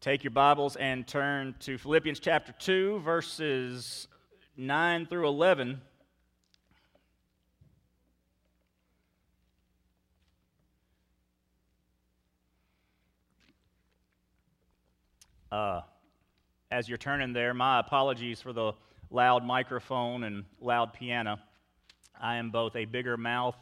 Take your Bibles and turn to Philippians chapter 2, verses 9 through 11. Uh, as you're turning there, my apologies for the loud microphone and loud piano. I am both a bigger mouth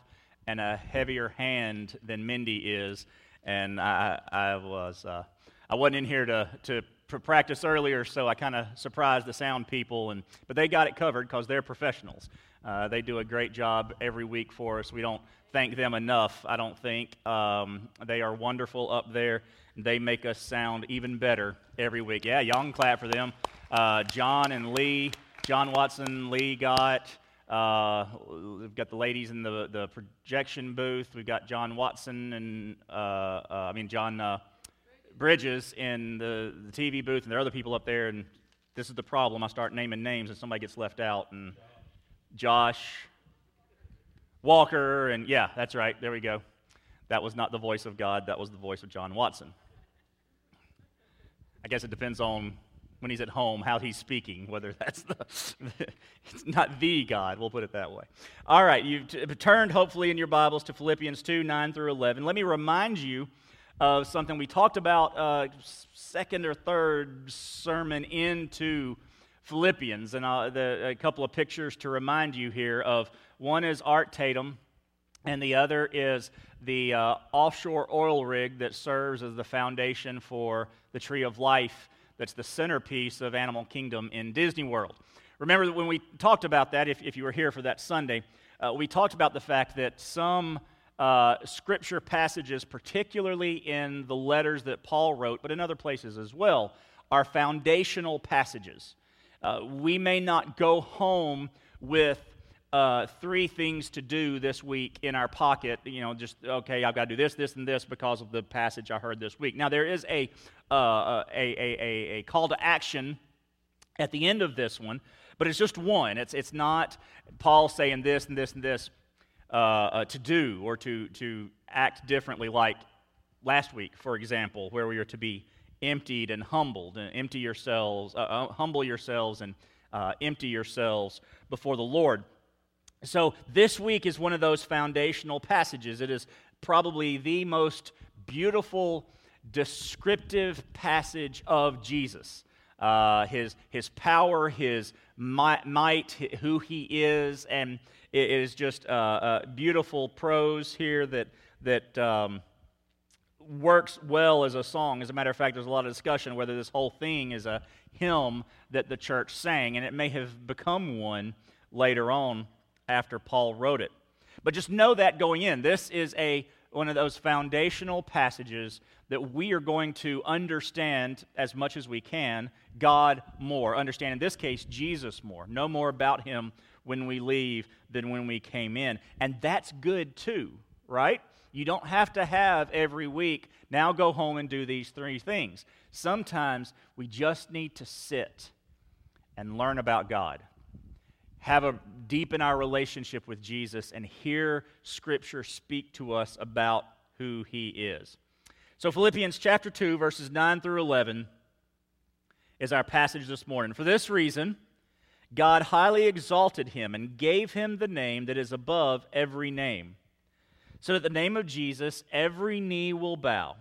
and a heavier hand than Mindy is, and I, I was. Uh, I wasn't in here to, to practice earlier, so I kind of surprised the sound people, and, but they got it covered because they're professionals. Uh, they do a great job every week for us. We don't thank them enough, I don't think. Um, they are wonderful up there. They make us sound even better every week. Yeah, y'all can clap for them. Uh, John and Lee, John Watson, Lee got. Uh, we've got the ladies in the, the projection booth. We've got John Watson and, uh, uh I mean, John uh, Bridges in the, the TV booth, and there are other people up there, and this is the problem. I start naming names, and somebody gets left out. And Josh Walker, and yeah, that's right. There we go. That was not the voice of God, that was the voice of John Watson. I guess it depends on when he's at home how he's speaking, whether that's the, it's not the God, we'll put it that way. All right, you've t- turned hopefully in your Bibles to Philippians 2 9 through 11. Let me remind you of something we talked about uh, second or third sermon into Philippians, and uh, the, a couple of pictures to remind you here of one is Art Tatum, and the other is the uh, offshore oil rig that serves as the foundation for the Tree of Life. That's the centerpiece of Animal Kingdom in Disney World. Remember that when we talked about that, if, if you were here for that Sunday, uh, we talked about the fact that some uh, scripture passages, particularly in the letters that Paul wrote, but in other places as well, are foundational passages. Uh, we may not go home with uh, three things to do this week in our pocket, you know, just, okay, I've got to do this, this, and this because of the passage I heard this week. Now, there is a, uh, a, a, a, a call to action at the end of this one, but it's just one. It's, it's not Paul saying this and this and this uh, uh, to do or to, to act differently, like last week, for example, where we are to be emptied and humbled, and empty yourselves, uh, uh, humble yourselves, and uh, empty yourselves before the Lord. So, this week is one of those foundational passages. It is probably the most beautiful, descriptive passage of Jesus. Uh, his, his power, his might, who he is, and it is just uh, uh, beautiful prose here that, that um, works well as a song. As a matter of fact, there's a lot of discussion whether this whole thing is a hymn that the church sang, and it may have become one later on after Paul wrote it. But just know that going in, this is a one of those foundational passages that we are going to understand as much as we can God more. Understand, in this case, Jesus more. Know more about him when we leave than when we came in. And that's good too, right? You don't have to have every week, now go home and do these three things. Sometimes we just need to sit and learn about God. Have a deepen our relationship with Jesus and hear scripture speak to us about who he is. So Philippians chapter 2 verses 9 through 11 is our passage this morning. For this reason, God highly exalted him and gave him the name that is above every name, so that the name of Jesus every knee will bow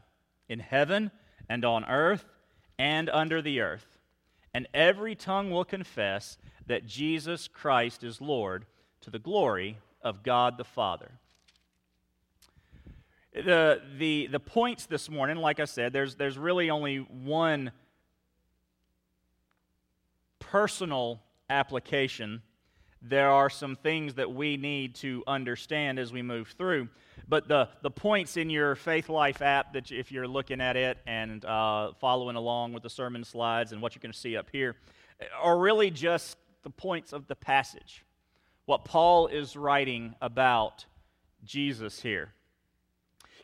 in heaven and on earth and under the earth, and every tongue will confess that Jesus Christ is Lord to the glory of God the Father. The, the, the points this morning, like I said, there's, there's really only one personal application, there are some things that we need to understand as we move through. But the, the points in your Faithlife app, that if you're looking at it and uh, following along with the sermon slides and what you're going to see up here, are really just the points of the passage. What Paul is writing about Jesus here.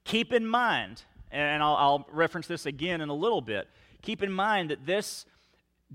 Keep in mind, and I'll, I'll reference this again in a little bit, keep in mind that this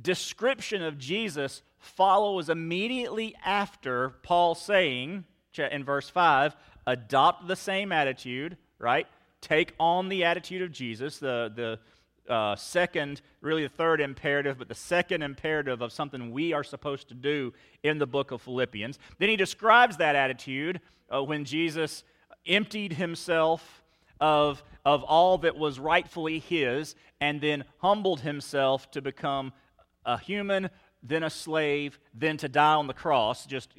description of Jesus follows immediately after Paul saying in verse 5 adopt the same attitude, right? Take on the attitude of Jesus, the, the uh, second, really the third imperative, but the second imperative of something we are supposed to do in the book of Philippians. Then he describes that attitude uh, when Jesus emptied himself of, of all that was rightfully his and then humbled himself to become a human, then a slave, then to die on the cross. Just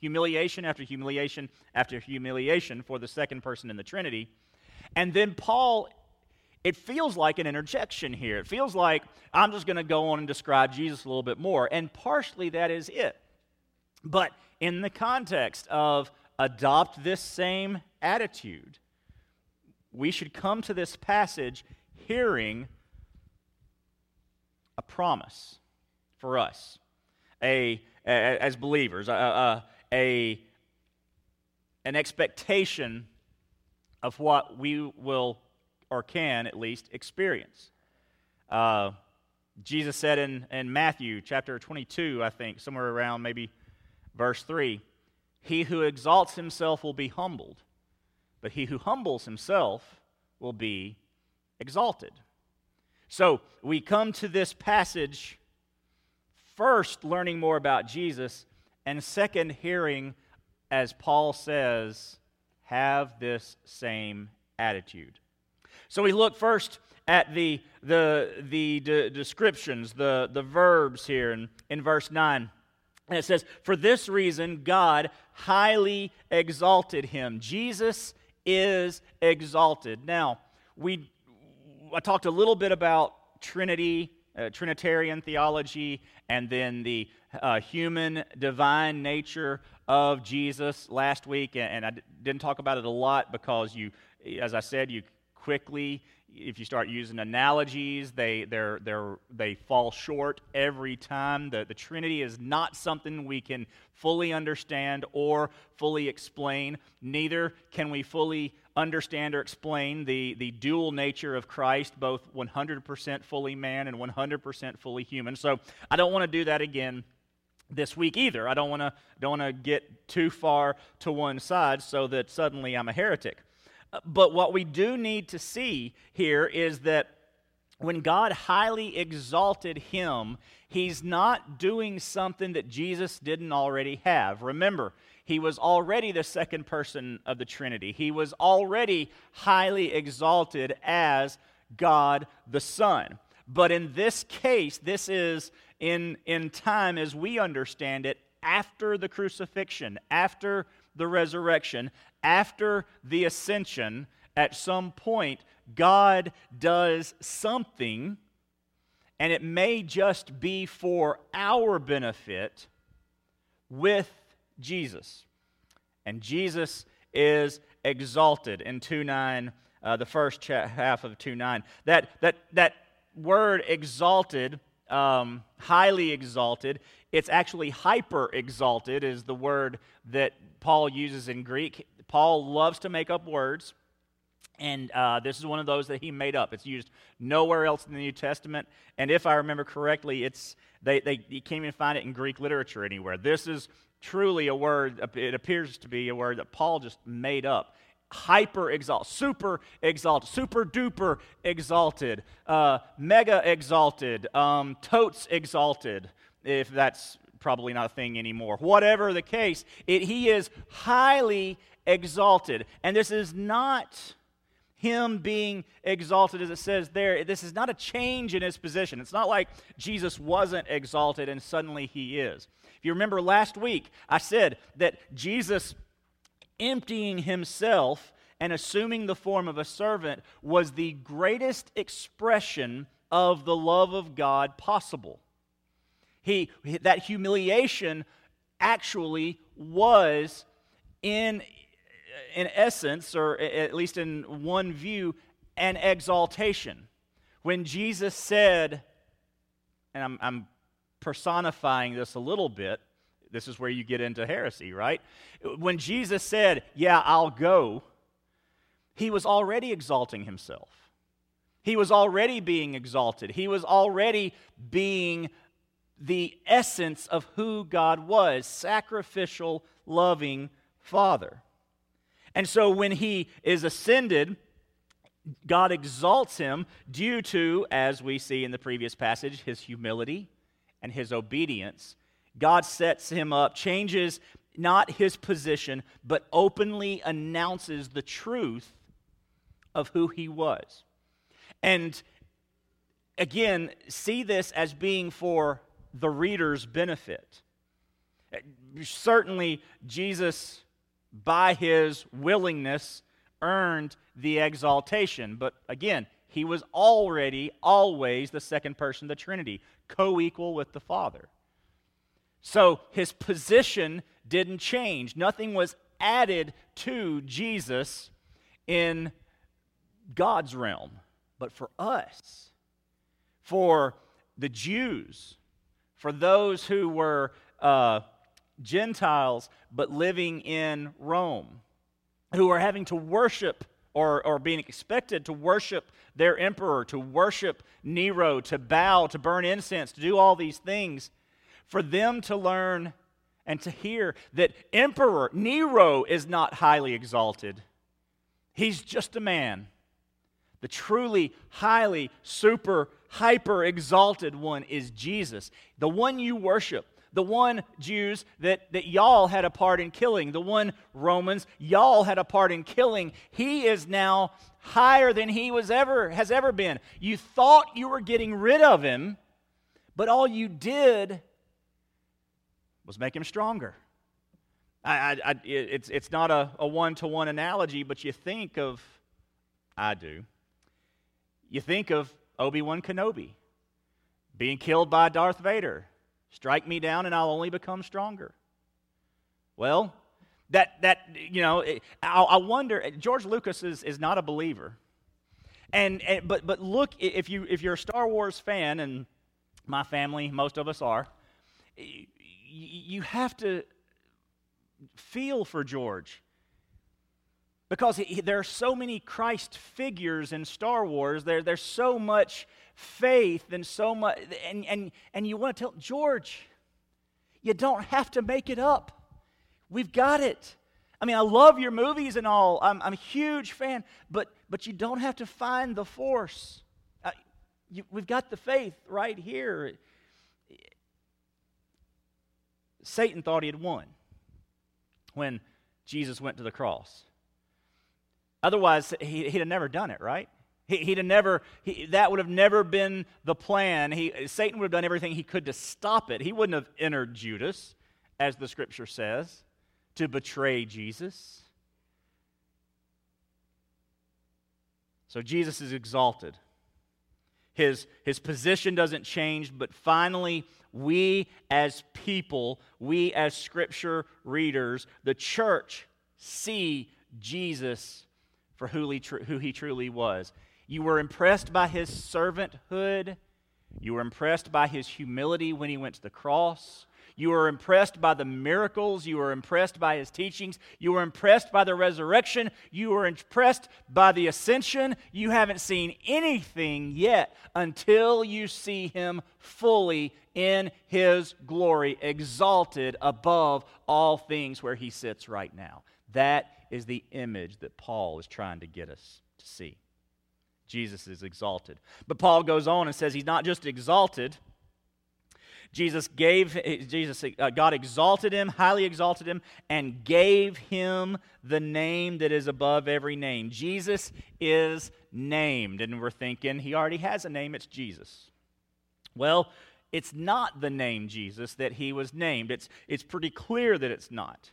humiliation after humiliation after humiliation for the second person in the Trinity. And then Paul it feels like an interjection here. It feels like I'm just going to go on and describe Jesus a little bit more. And partially that is it. But in the context of adopt this same attitude, we should come to this passage hearing a promise for us a, a as believers a, a, a, an expectation of what we will or can at least experience. Uh, Jesus said in, in Matthew chapter 22, I think, somewhere around maybe verse 3 He who exalts himself will be humbled, but he who humbles himself will be exalted. So we come to this passage first learning more about Jesus, and second, hearing, as Paul says, have this same attitude. So we look first at the, the, the de- descriptions, the, the verbs here in, in verse 9. And it says, For this reason, God highly exalted him. Jesus is exalted. Now, we, I talked a little bit about Trinity, uh, Trinitarian theology, and then the uh, human divine nature of Jesus last week. And, and I d- didn't talk about it a lot because you, as I said, you quickly. If you start using analogies, they, they're, they're, they fall short every time. The, the Trinity is not something we can fully understand or fully explain. Neither can we fully understand or explain the, the dual nature of Christ, both 100% fully man and 100% fully human. So I don't want to do that again this week either. I don't want to don't want to get too far to one side so that suddenly I'm a heretic. But what we do need to see here is that when God highly exalted him, he's not doing something that Jesus didn't already have. Remember, he was already the second person of the Trinity, he was already highly exalted as God the Son. But in this case, this is in, in time as we understand it, after the crucifixion, after the resurrection, after the ascension, at some point, God does something, and it may just be for our benefit with Jesus. And Jesus is exalted in 2 9, uh, the first half of 2 9. That, that, that word exalted, um, highly exalted, it's actually hyper exalted, is the word that Paul uses in Greek. Paul loves to make up words, and uh, this is one of those that he made up. It's used nowhere else in the New Testament, and if I remember correctly, it's they, they you can't even find it in Greek literature anywhere. This is truly a word. It appears to be a word that Paul just made up. Hyper exalted, super exalted, super duper exalted, uh, mega exalted, um, totes exalted, if that's probably not a thing anymore. Whatever the case, it, he is highly exalted. And this is not him being exalted as it says there. This is not a change in his position. It's not like Jesus wasn't exalted and suddenly he is. If you remember last week, I said that Jesus emptying himself and assuming the form of a servant was the greatest expression of the love of God possible. He, that humiliation actually was in, in essence, or at least in one view, an exaltation. When Jesus said, and I'm, I'm personifying this a little bit, this is where you get into heresy, right? When Jesus said, Yeah, I'll go, he was already exalting himself. He was already being exalted. He was already being the essence of who God was sacrificial, loving Father. And so when he is ascended, God exalts him due to, as we see in the previous passage, his humility and his obedience. God sets him up, changes not his position, but openly announces the truth of who he was. And again, see this as being for the reader's benefit. Certainly, Jesus, by his willingness, earned the exaltation. But again, he was already, always the second person of the Trinity, co equal with the Father. So his position didn't change. Nothing was added to Jesus in God's realm. But for us, for the Jews, for those who were uh, Gentiles but living in Rome, who are having to worship or, or being expected to worship their emperor, to worship Nero, to bow, to burn incense, to do all these things, for them to learn and to hear that Emperor Nero is not highly exalted. He's just a man. The truly highly, super, hyper exalted one is Jesus, the one you worship, the one Jews that, that y'all had a part in killing, the one Romans y'all had a part in killing. He is now higher than he was ever has ever been. You thought you were getting rid of him, but all you did was make him stronger. I, I, I, it's, it's not a one to one analogy, but you think of, I do, you think of Obi Wan Kenobi being killed by Darth Vader. Strike me down and I'll only become stronger. Well, that, that you know, I, I wonder, George Lucas is, is not a believer. And, and, but, but look, if, you, if you're a Star Wars fan, and my family, most of us are, you have to feel for George because he, there are so many Christ figures in Star Wars. There, there's so much faith and so much, and, and, and you want to tell George, you don't have to make it up. We've got it. I mean, I love your movies and all. I'm, I'm a huge fan, but, but you don't have to find the force. Uh, you, we've got the faith right here. Satan thought he had won when Jesus went to the cross. Otherwise, he, would have never done it, right? He, would have never, he, that would have never been the plan. He, Satan would have done everything he could to stop it. He wouldn't have entered Judas, as the scripture says, to betray Jesus. So Jesus is exalted. His, his position doesn't change, but finally, we as people, we as scripture readers, the church see Jesus for who he, tr- who he truly was. You were impressed by his servanthood. You were impressed by his humility when he went to the cross. You were impressed by the miracles. You were impressed by his teachings. You were impressed by the resurrection. You were impressed by the ascension. You haven't seen anything yet until you see him fully in his glory, exalted above all things where he sits right now. That is the image that Paul is trying to get us to see. Jesus is exalted. But Paul goes on and says he's not just exalted, Jesus gave Jesus uh, God exalted him, highly exalted him and gave him the name that is above every name. Jesus is named and we're thinking he already has a name, it's Jesus. Well, it's not the name Jesus that he was named. It's it's pretty clear that it's not.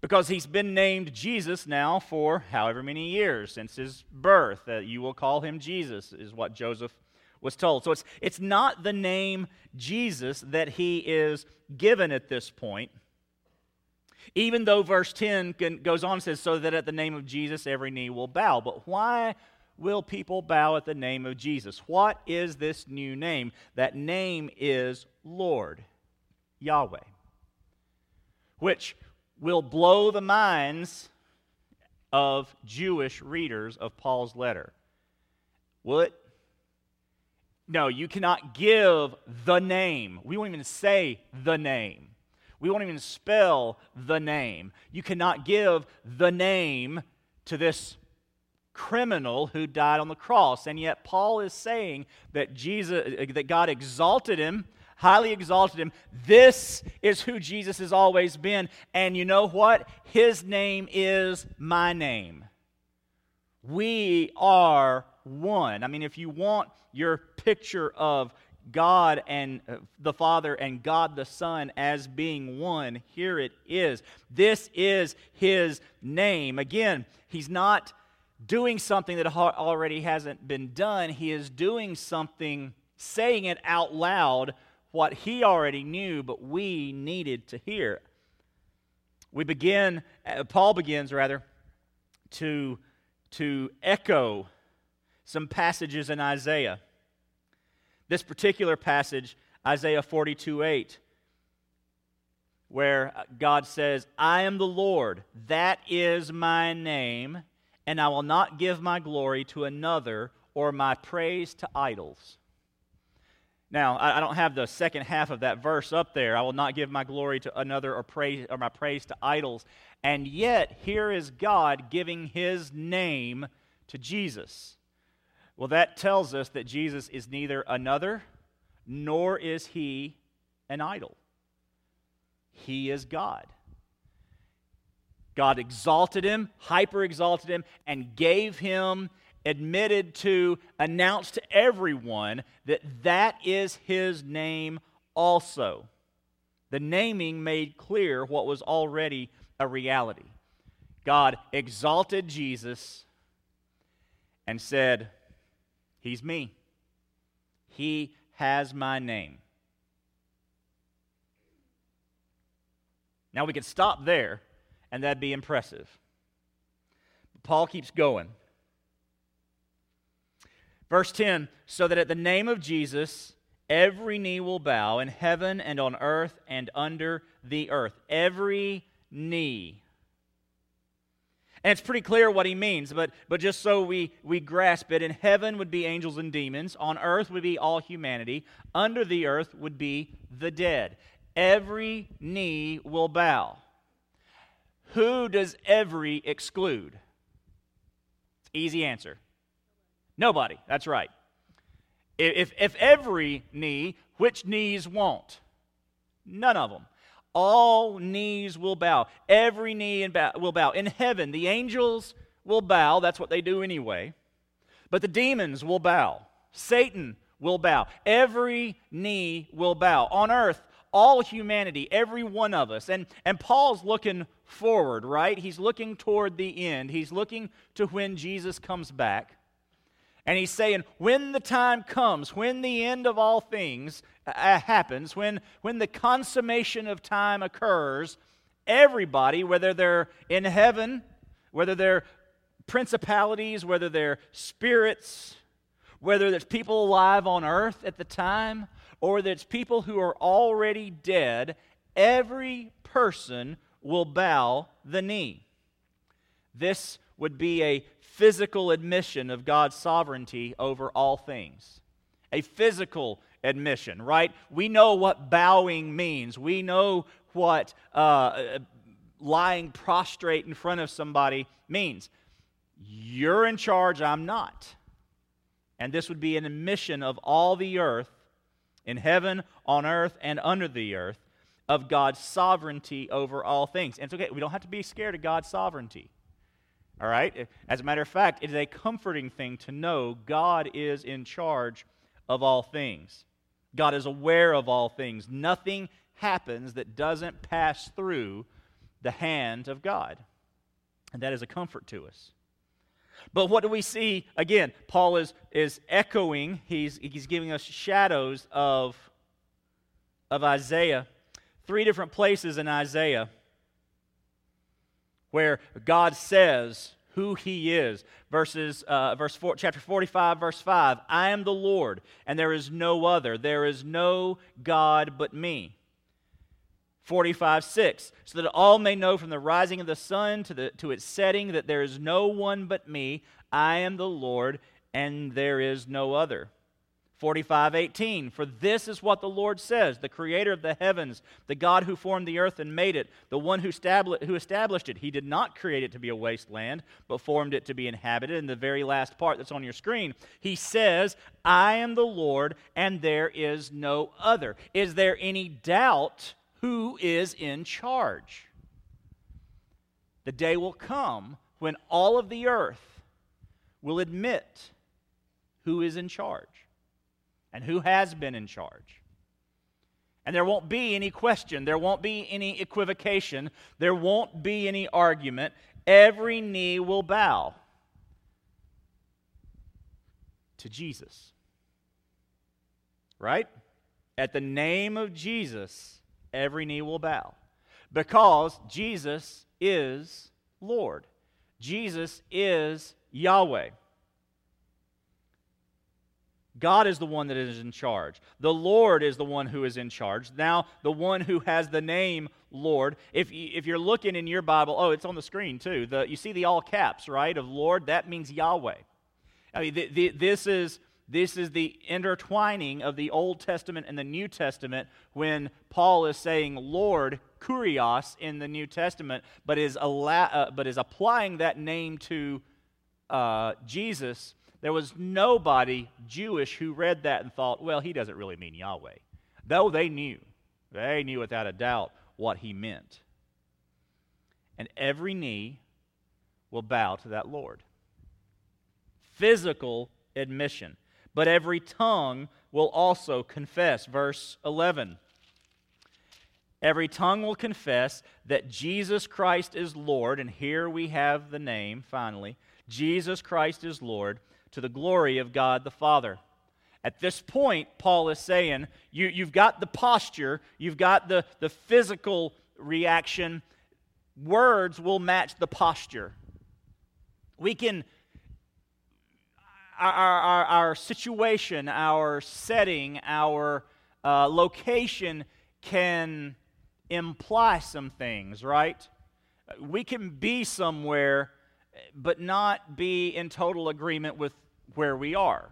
Because he's been named Jesus now for however many years since his birth. Uh, you will call him Jesus, is what Joseph was told. So it's, it's not the name Jesus that he is given at this point. Even though verse 10 can, goes on and says, so that at the name of Jesus every knee will bow. But why will people bow at the name of Jesus? What is this new name? That name is Lord, Yahweh, which will blow the minds of Jewish readers of Paul's letter. Will it? No, you cannot give the name. We won't even say the name. We won't even spell the name. You cannot give the name to this criminal who died on the cross. And yet Paul is saying that Jesus that God exalted him, highly exalted him. This is who Jesus has always been. And you know what? His name is my name. We are one. I mean, if you want your picture of God and uh, the Father and God the Son as being one, here it is. This is his name. Again, he's not doing something that already hasn't been done. He is doing something, saying it out loud, what he already knew, but we needed to hear. We begin, uh, Paul begins rather, to, to echo some passages in Isaiah. This particular passage, Isaiah 42 8, where God says, I am the Lord, that is my name, and I will not give my glory to another or my praise to idols. Now, I don't have the second half of that verse up there. I will not give my glory to another or praise or my praise to idols. And yet, here is God giving his name to Jesus. Well, that tells us that Jesus is neither another nor is he an idol. He is God. God exalted him, hyper exalted him, and gave him, admitted to, announced to everyone that that is his name also. The naming made clear what was already a reality. God exalted Jesus and said, He's me. He has my name. Now we could stop there, and that'd be impressive. But Paul keeps going. Verse 10 so that at the name of Jesus, every knee will bow in heaven and on earth and under the earth. Every knee and it's pretty clear what he means, but, but just so we, we grasp it, in heaven would be angels and demons, on earth would be all humanity, under the earth would be the dead. Every knee will bow. Who does every exclude? Easy answer. Nobody. That's right. If, if every knee, which knees won't? None of them all knees will bow. Every knee will bow. In heaven, the angels will bow. That's what they do anyway. But the demons will bow. Satan will bow. Every knee will bow. On earth, all humanity, every one of us. And, and Paul's looking forward, right? He's looking toward the end. He's looking to when Jesus comes back. And he's saying, when the time comes, when the end of all things uh, happens, when, when the consummation of time occurs, everybody, whether they're in heaven, whether they're principalities, whether they're spirits, whether there's people alive on earth at the time, or it's people who are already dead, every person will bow the knee. This would be a physical admission of God's sovereignty over all things. A physical admission, right? We know what bowing means. We know what uh, lying prostrate in front of somebody means. You're in charge, I'm not. And this would be an admission of all the earth, in heaven, on earth, and under the earth, of God's sovereignty over all things. And it's okay, we don't have to be scared of God's sovereignty. All right? As a matter of fact, it is a comforting thing to know God is in charge of all things. God is aware of all things. Nothing happens that doesn't pass through the hand of God. And that is a comfort to us. But what do we see? Again, Paul is, is echoing, he's, he's giving us shadows of, of Isaiah. Three different places in Isaiah where God says who he is. Verses, uh, verse four, chapter 45, verse 5 I am the Lord, and there is no other. There is no God but me. 45, 6 So that all may know from the rising of the sun to, the, to its setting that there is no one but me. I am the Lord, and there is no other. 45:18 For this is what the Lord says, the creator of the heavens, the God who formed the earth and made it, the one who who established it. He did not create it to be a wasteland, but formed it to be inhabited. In the very last part that's on your screen, he says, "I am the Lord and there is no other." Is there any doubt who is in charge? The day will come when all of the earth will admit who is in charge and who has been in charge. And there won't be any question, there won't be any equivocation, there won't be any argument. Every knee will bow to Jesus. Right? At the name of Jesus, every knee will bow. Because Jesus is Lord. Jesus is Yahweh. God is the one that is in charge. The Lord is the one who is in charge. Now, the one who has the name Lord. If, if you're looking in your Bible, oh, it's on the screen too. The, you see the all caps, right, of Lord? That means Yahweh. I mean, the, the, this, is, this is the intertwining of the Old Testament and the New Testament when Paul is saying Lord, Kurios, in the New Testament, but is, uh, but is applying that name to uh, Jesus there was nobody Jewish who read that and thought, well, he doesn't really mean Yahweh. Though they knew, they knew without a doubt what he meant. And every knee will bow to that Lord. Physical admission. But every tongue will also confess. Verse 11. Every tongue will confess that Jesus Christ is Lord. And here we have the name, finally. Jesus Christ is Lord to the glory of God the Father. At this point, Paul is saying, you, you've got the posture, you've got the, the physical reaction. Words will match the posture. We can, our, our, our situation, our setting, our uh, location can imply some things, right? We can be somewhere, but not be in total agreement with where we are.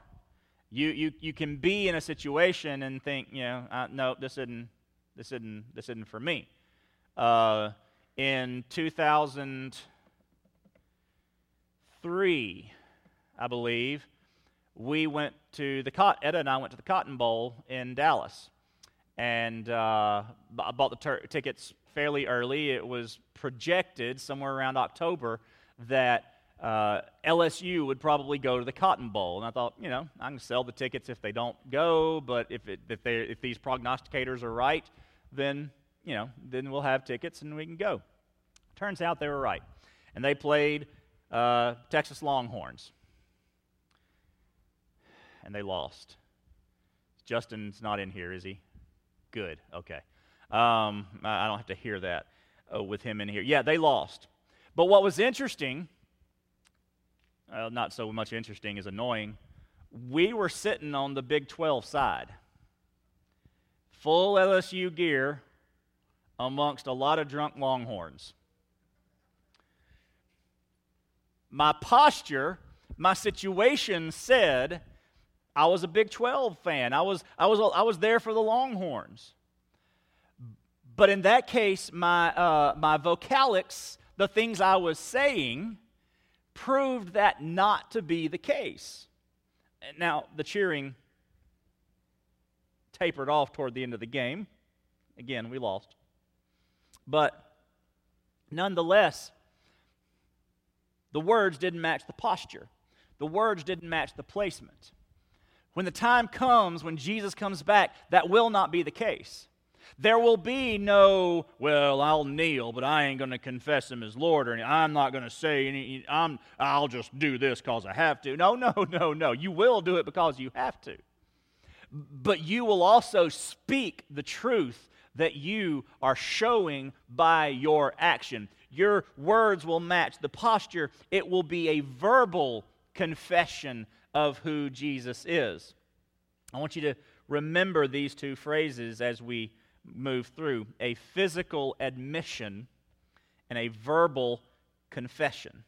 You, you, you can be in a situation and think, you know, uh, no, this isn't, this isn't, this isn't for me. Uh, in 2003, I believe, we went to the Cotton, and I went to the Cotton Bowl in Dallas. And uh, I bought the ter- tickets fairly early. It was projected somewhere around October that uh, LSU would probably go to the Cotton Bowl. And I thought, you know, I can sell the tickets if they don't go, but if, it, if, they, if these prognosticators are right, then, you know, then we'll have tickets and we can go. Turns out they were right. And they played uh, Texas Longhorns. And they lost. Justin's not in here, is he? Good, okay. Um, I don't have to hear that uh, with him in here. Yeah, they lost. But what was interesting not so much interesting as annoying, we were sitting on the Big 12 side. Full LSU gear amongst a lot of drunk longhorns. My posture, my situation said I was a Big 12 fan. I was, I was, I was there for the Longhorns. But in that case, my, uh, my vocalics, the things I was saying, proved that not to be the case. Now, the cheering tapered off toward the end of the game. Again, we lost. But nonetheless, the words didn't match the posture, the words didn't match the placement. When the time comes, when Jesus comes back, that will not be the case. There will be no, well, I'll kneel, but I ain't going to confess him as Lord, or I'm not going to say any, I'm, I'll just do this because I have to. No, no, no, no. You will do it because you have to. But you will also speak the truth that you are showing by your action. Your words will match the posture, it will be a verbal confession of who Jesus is. I want you to remember these two phrases as we move through a physical admission and a verbal confession.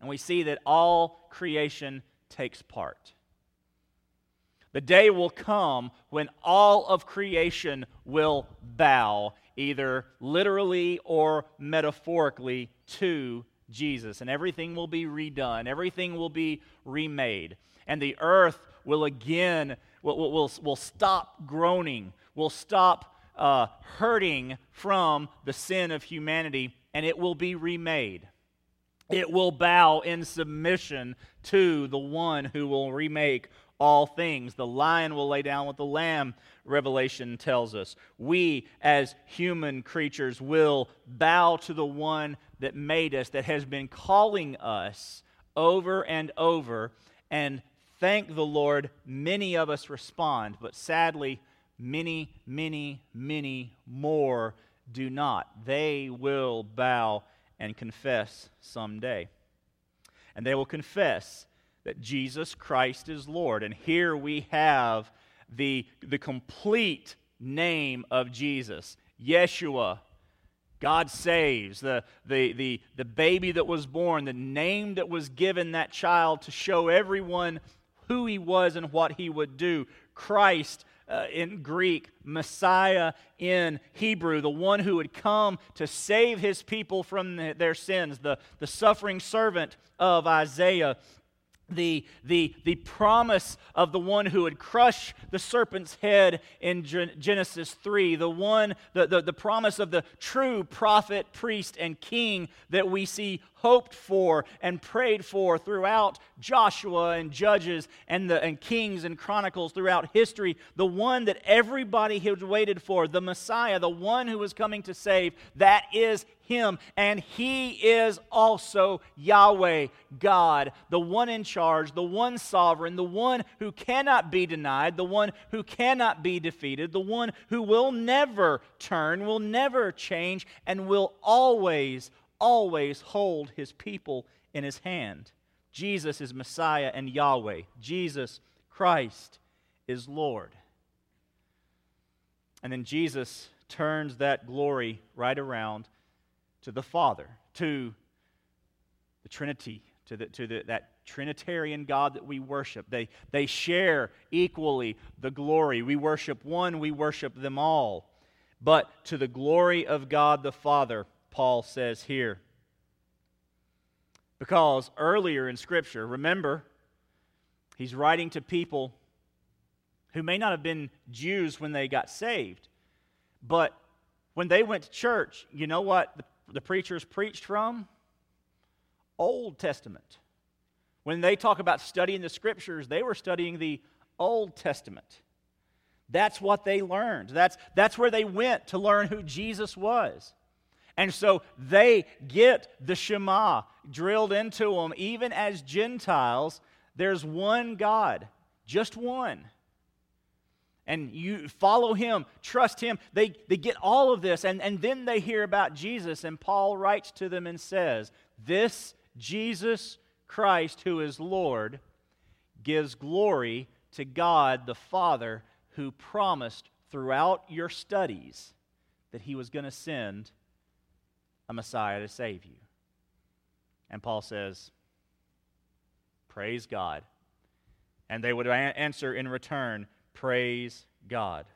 And we see that all creation takes part. The day will come when all of creation will bow, either literally or metaphorically, to Jesus. And everything will be redone, everything will be remade. And the earth will again, will, will, will stop groaning, will stop uh, hurting from the sin of humanity, and it will be remade. It will bow in submission to the one who will remake all things. The lion will lay down with the lamb, Revelation tells us. We, as human creatures, will bow to the one that made us, that has been calling us over and over. And thank the Lord, many of us respond, but sadly, many, many, many more do not. They will bow and confess someday. And they will confess that Jesus Christ is Lord. And here we have the, the complete name of Jesus Yeshua. God saves, the, the, the, the baby that was born, the name that was given that child to show everyone who he was and what he would do. Christ uh, in Greek, Messiah in Hebrew, the one who would come to save his people from the, their sins, the, the suffering servant of Isaiah the, the, the promise of the one who would crush the serpent's head in Genesis 3, the one, the, the, the promise of the true prophet, priest, and king that we see hoped for and prayed for throughout Joshua and Judges and, the, and Kings and Chronicles throughout history, the one that everybody had waited for, the Messiah, the one who was coming to save, that is him. And he is also Yahweh, God, the one in charge, the one sovereign, the one who cannot be denied, the one who cannot be defeated, the one who will never turn, will never change, and will always always hold his people in his hand. Jesus is Messiah and Yahweh. Jesus Christ is Lord. And then Jesus turns that glory right around to the Father, to the Trinity, to, the, to the, that Trinitarian God that we worship. They, they share equally the glory. We worship one, we worship them all. But to the glory of God the Father, Paul says here. Because earlier in Scripture, remember, he's writing to people who may not have been Jews when they got saved, but when they went to church, you know what the, the preachers preached from? Old Testament. When they talk about studying the Scriptures, they were studying the Old Testament. That's what they learned. That's, that's where they went to learn who Jesus was. And so they get the Shema drilled into them. Even as Gentiles, there's one God, just one. And you follow him, trust him. They, they get all of this. And, and then they hear about Jesus. And Paul writes to them and says, This Jesus Christ, who is Lord, gives glory to God the Father, who promised throughout your studies that he was going to send a Messiah to save you. And Paul says, Praise God. And they would answer in return, Praise God.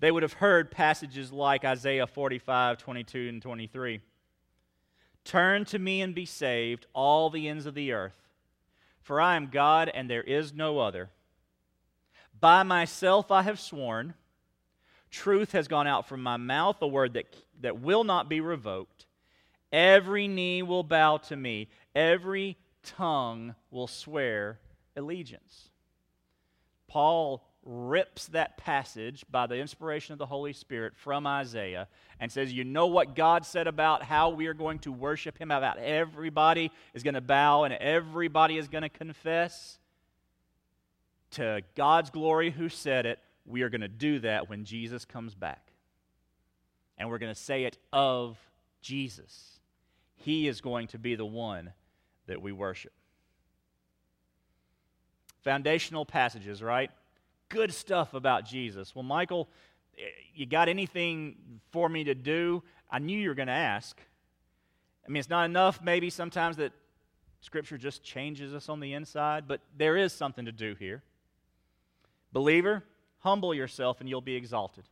They would have heard passages like Isaiah 45, 22, and 23. Turn to me and be saved, all the ends of the earth, for I am God and there is no other. By myself I have sworn Truth has gone out from my mouth, a word that, that will not be revoked. Every knee will bow to me, every tongue will swear allegiance. Paul rips that passage by the inspiration of the Holy Spirit from Isaiah and says, You know what God said about how we are going to worship Him, about everybody is going to bow and everybody is going to confess? To God's glory, who said it, we are going to do that when Jesus comes back. And we're going to say it of Jesus. He is going to be the one that we worship. Foundational passages, right? Good stuff about Jesus. Well, Michael, eh, you got anything for me to do? I knew you were going to ask. I mean, it's not enough maybe sometimes that Scripture just changes us on the inside, but there is something to do here. Believer, humble yourself and you'll be exalted.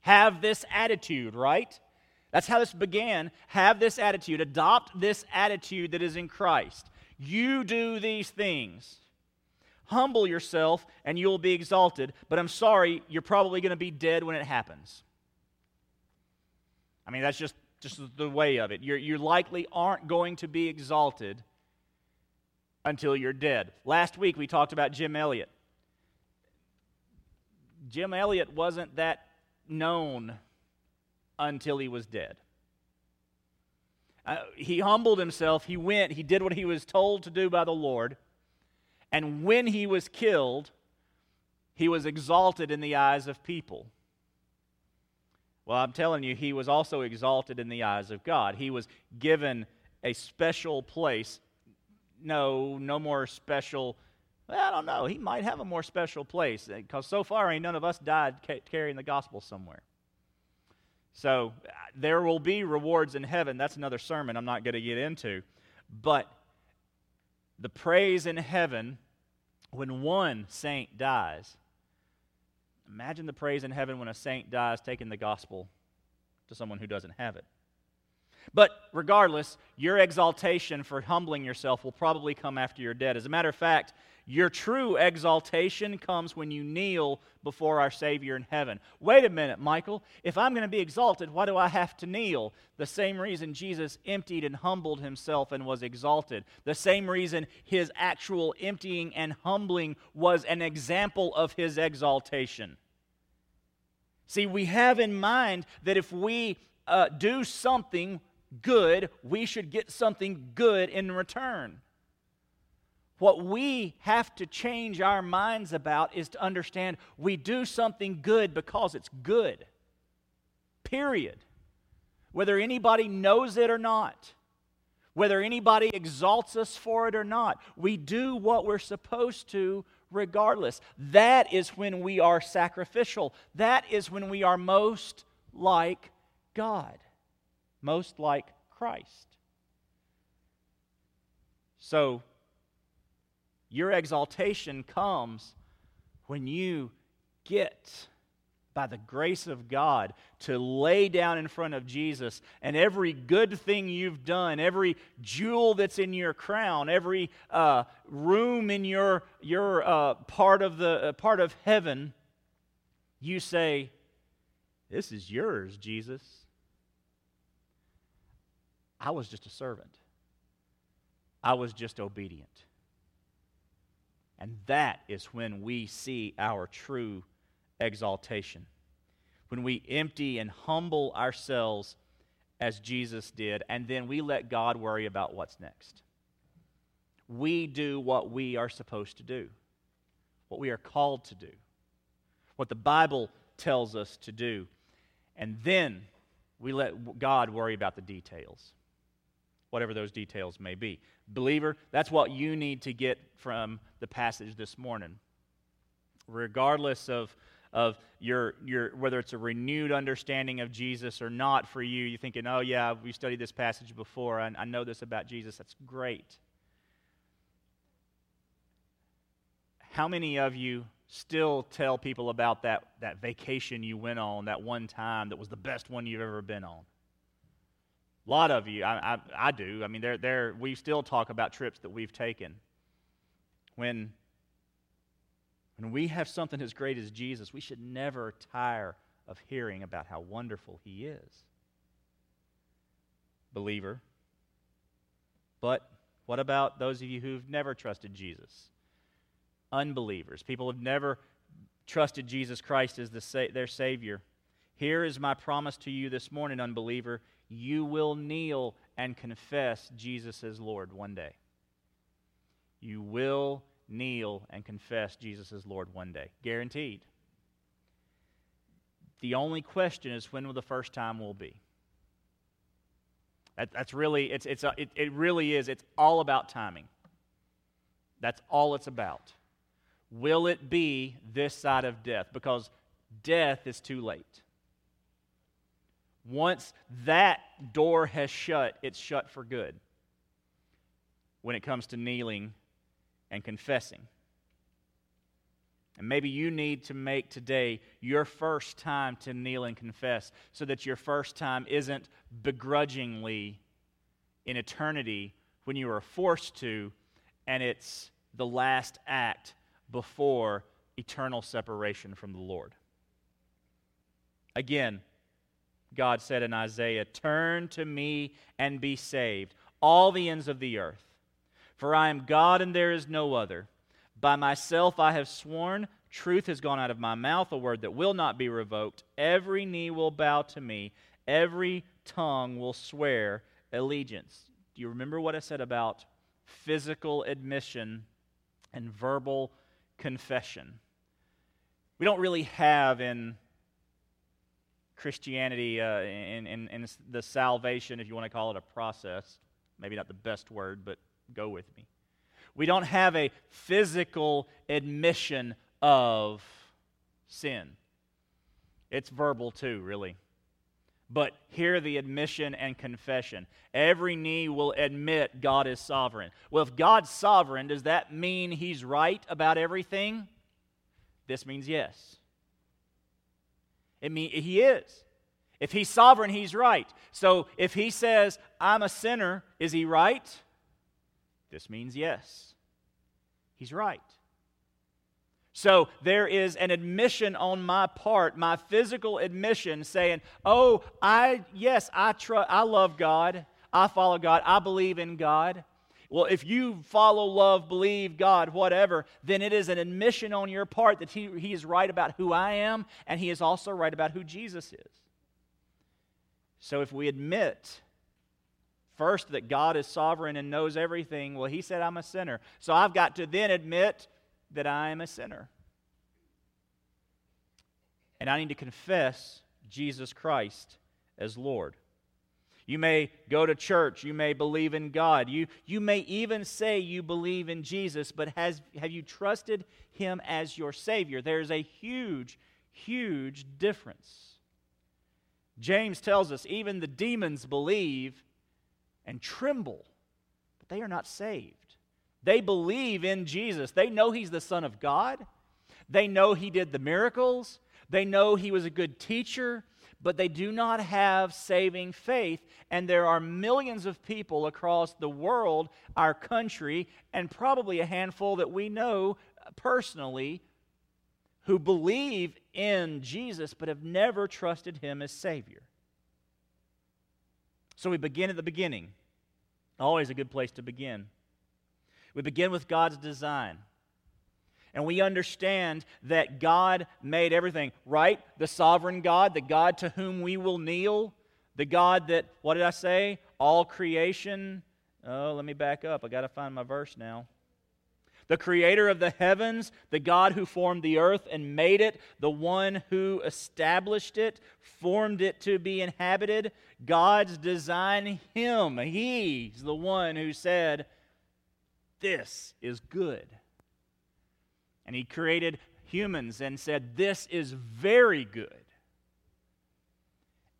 Have this attitude, right? That's how this began. Have this attitude. Adopt this attitude that is in Christ. You do these things. Humble yourself and you'll be exalted. But I'm sorry, you're probably going to be dead when it happens. I mean, that's just, just the way of it. You're, you likely aren't going to be exalted until you're dead. Last week we talked about Jim Elliot. Jim Elliot wasn't that known until he was dead. Uh, he humbled himself. He went. He did what he was told to do by the Lord. And when he was killed, he was exalted in the eyes of people. Well, I'm telling you, he was also exalted in the eyes of God. He was given a special place. No, no more special. I don't know. He might have a more special place because so far ain't none of us died carrying the gospel somewhere. So there will be rewards in heaven. That's another sermon I'm not going to get into. But the praise in heaven when one saint dies. Imagine the praise in heaven when a saint dies taking the gospel to someone who doesn't have it. But regardless, your exaltation for humbling yourself will probably come after you're dead. As a matter of fact, your true exaltation comes when you kneel before our Savior in heaven. Wait a minute, Michael. If I'm going to be exalted, why do I have to kneel? The same reason Jesus emptied and humbled himself and was exalted. The same reason his actual emptying and humbling was an example of his exaltation. See, we have in mind that if we uh, do something good, we should get something good in return. What we have to change our minds about is to understand we do something good because it's good. Period. Whether anybody knows it or not, whether anybody exalts us for it or not, we do what we're supposed to regardless. That is when we are sacrificial. That is when we are most like God, most like Christ. So, your exaltation comes when you get, by the grace of God, to lay down in front of Jesus, and every good thing you've done, every jewel that's in your crown, every uh, room in your, your uh, part, of the, uh, part of heaven, you say, This is yours, Jesus. I was just a servant. I was just obedient. And that is when we see our true exaltation. When we empty and humble ourselves as Jesus did, and then we let God worry about what's next. We do what we are supposed to do, what we are called to do, what the Bible tells us to do. And then we let God worry about the details, whatever those details may be. Believer, that's what you need to get from the passage this morning. Regardless of, of your, your, whether it's a renewed understanding of Jesus or not for you, you're thinking, oh, yeah, we studied this passage before. I, I know this about Jesus. That's great. How many of you still tell people about that, that vacation you went on that one time that was the best one you've ever been on? A lot of you, I, I, I do. I mean, they're, they're, we still talk about trips that we've taken. When, when we have something as great as Jesus, we should never tire of hearing about how wonderful He is. Believer. But what about those of you who've never trusted Jesus? Unbelievers, people who've never trusted Jesus Christ as the, their Savior. Here is my promise to you this morning, unbeliever you will kneel and confess Jesus as Lord one day. You will kneel and confess Jesus as Lord one day. Guaranteed. The only question is when will the first time will be? That, that's really, it's, it's a, it, it really is. It's all about timing. That's all it's about. Will it be this side of death? Because death is too late. Once that door has shut, it's shut for good. when it comes to kneeling and confessing. And maybe you need to make today your first time to kneel and confess so that your first time isn't begrudgingly in eternity when you are forced to, and it's the last act before eternal separation from the Lord. Again, God said in Isaiah, Turn to me and be saved, all the ends of the earth. For I am God and there is no other. By myself I have sworn, truth has gone out of my mouth, a word that will not be revoked. Every knee will bow to me, every tongue will swear allegiance. Do you remember what I said about physical admission and verbal confession? We don't really have in Christianity, uh, in, in, in the salvation, if you want to call it a process, maybe not the best word, but go with me. We don't have a physical admission of sin. It's verbal too, really. But hear the admission and confession. Every knee will admit God is sovereign. Well, if God's sovereign, does that mean he's right about everything? This means yes. It mean he is. If he's sovereign, he's right. So if he says, I'm a sinner, is he right? This means yes. He's right. So there is an admission on my part, my physical admission saying, "Oh, I yes, I trust I love God. I follow God. I believe in God." Well, if you follow, love, believe God, whatever, then it is an admission on your part that he, he is right about who I am, and He is also right about who Jesus is. So if we admit first that God is sovereign and knows everything, well, He said I'm a sinner. So I've got to then admit that I am a sinner. And I need to confess Jesus Christ as Lord. You may go to church. You may believe in God. You, you may even say you believe in Jesus, but has, have you trusted Him as your Savior? There's a huge, huge difference. James tells us even the demons believe and tremble, but they are not saved. They believe in Jesus. They know He's the Son of God. They know He did the miracles. They know He was a good teacher, but they do not have saving faith. And there are millions of people across the world, our country, and probably a handful that we know personally who believe in Jesus but have never trusted Him as Savior. So we begin at the beginning. Always a good place to begin. We begin with God's design. And we understand that God made everything, right? The sovereign God, the God to whom we will kneel, the God that, what did I say? All creation. Oh, let me back up. I got to find my verse now. The creator of the heavens, the God who formed the earth and made it, the one who established it, formed it to be inhabited. God's design, Him. He's the one who said, This is good. And He created humans and said, This is very good.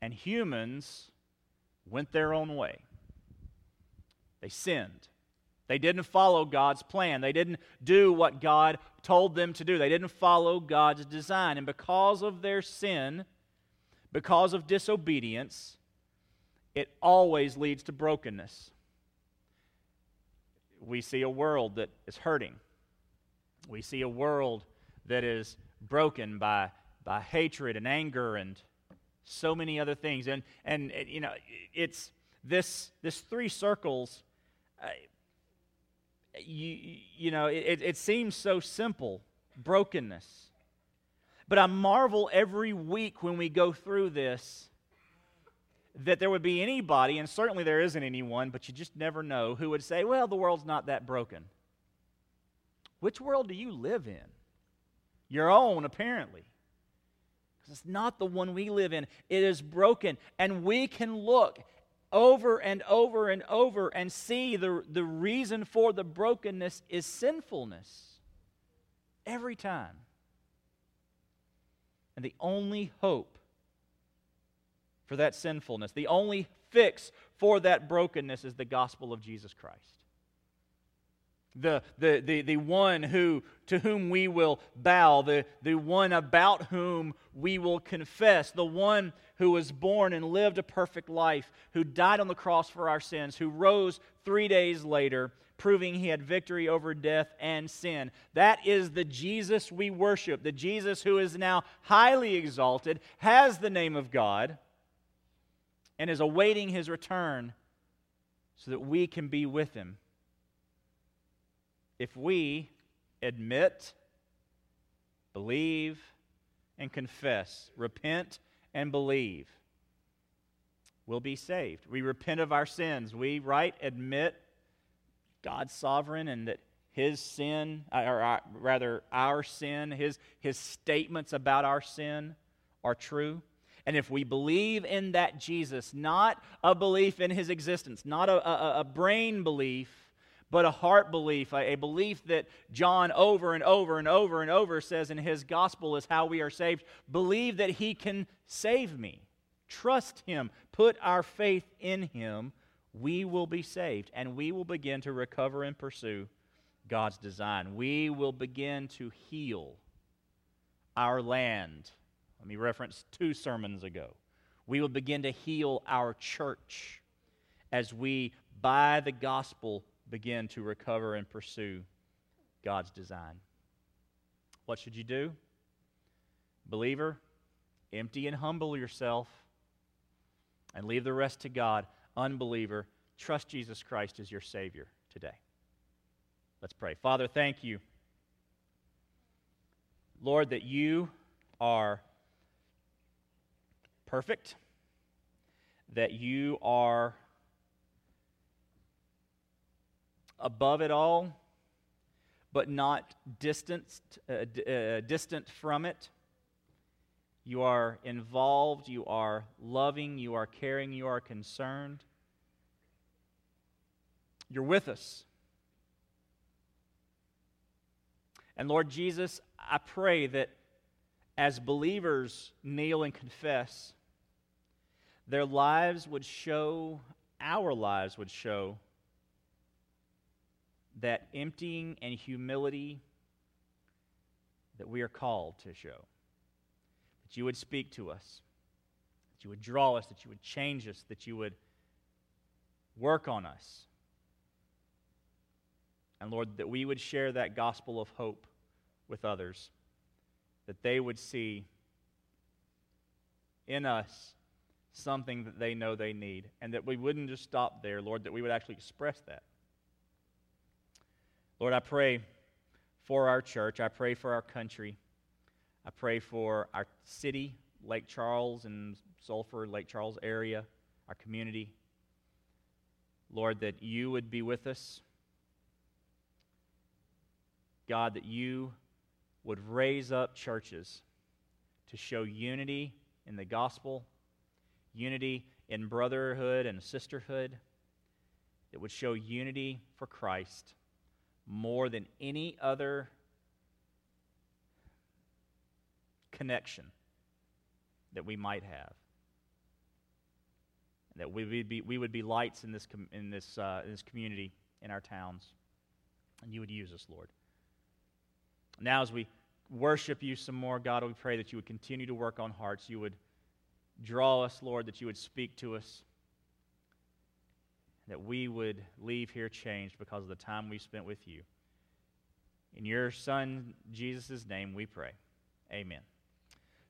And humans went their own way, they sinned. They didn't follow God's plan. They didn't do what God told them to do. They didn't follow God's design. And because of their sin, because of disobedience, it always leads to brokenness. We see a world that is hurting. We see a world that is broken by, by hatred and anger and so many other things. And, and, you know, it's this, this three circles. Uh, you, you know, it, it seems so simple brokenness. But I marvel every week when we go through this that there would be anybody, and certainly there isn't anyone, but you just never know, who would say, well, the world's not that broken. Which world do you live in? Your own, apparently. Because it's not the one we live in. It is broken. And we can look over and over and over and see the, the reason for the brokenness is sinfulness. Every time. And the only hope for that sinfulness, the only fix for that brokenness is the gospel of Jesus Christ. The, the, the, the one who, to whom we will bow, the, the one about whom we will confess, the one who was born and lived a perfect life, who died on the cross for our sins, who rose three days later, proving he had victory over death and sin. That is the Jesus we worship, the Jesus who is now highly exalted, has the name of God, and is awaiting his return so that we can be with him if we admit, believe, and confess, repent and believe, we'll be saved. We repent of our sins. We, right, admit God's sovereign and that his sin, or uh, rather our sin, his, his statements about our sin are true. And if we believe in that Jesus, not a belief in his existence, not a, a, a brain belief, but a heart belief, a, belief that John over and over and over and over says in his gospel is how we are saved. Believe that he can save me. Trust him. Put our faith in him. We will be saved, and we will begin to recover and pursue God's design. We will begin to heal our land. Let me reference two sermons ago. We will begin to heal our church as we, by the gospel, begin to recover and pursue God's design. What should you do? Believer, empty and humble yourself and leave the rest to God. Unbeliever, trust Jesus Christ as your Savior today. Let's pray. Father, thank you. Lord, that you are perfect, that you are above it all, but not distanced, uh, d- uh, distant from it. You are involved, you are loving, you are caring, you are concerned. You're with us. And Lord Jesus, I pray that as believers kneel and confess, their lives would show, our lives would show that emptying and humility that we are called to show. That you would speak to us, that you would draw us, that you would change us, that you would work on us. And Lord, that we would share that gospel of hope with others, that they would see in us something that they know they need, and that we wouldn't just stop there, Lord, that we would actually express that. Lord, I pray for our church. I pray for our country. I pray for our city, Lake Charles and Sulphur, Lake Charles area, our community. Lord, that you would be with us. God, that you would raise up churches to show unity in the gospel, unity in brotherhood and sisterhood, that would show unity for Christ more than any other connection that we might have. That we would be, we would be lights in this, com- in, this, uh, in this community, in our towns. And you would use us, Lord. Now, as we worship you some more, God, we pray that you would continue to work on hearts. You would draw us, Lord, that you would speak to us that we would leave here changed because of the time we spent with you. In your Son, Jesus' name, we pray. Amen.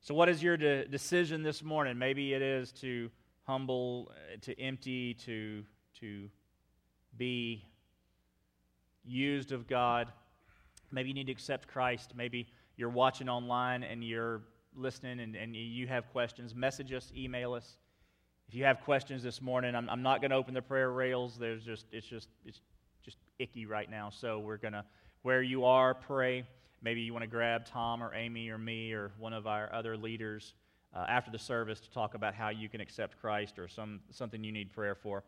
So, what is your de- decision this morning? Maybe it is to humble, uh, to empty, to, to be used of God. Maybe you need to accept Christ. Maybe you're watching online and you're listening and, and you have questions. Message us, email us. If you have questions this morning, I'm, I'm not going to open the prayer rails. There's just it's just it's just icky right now. So we're to where you are pray. Maybe you want to grab Tom or Amy or me or one of our other leaders uh, after the service to talk about how you can accept Christ or some something you need prayer for.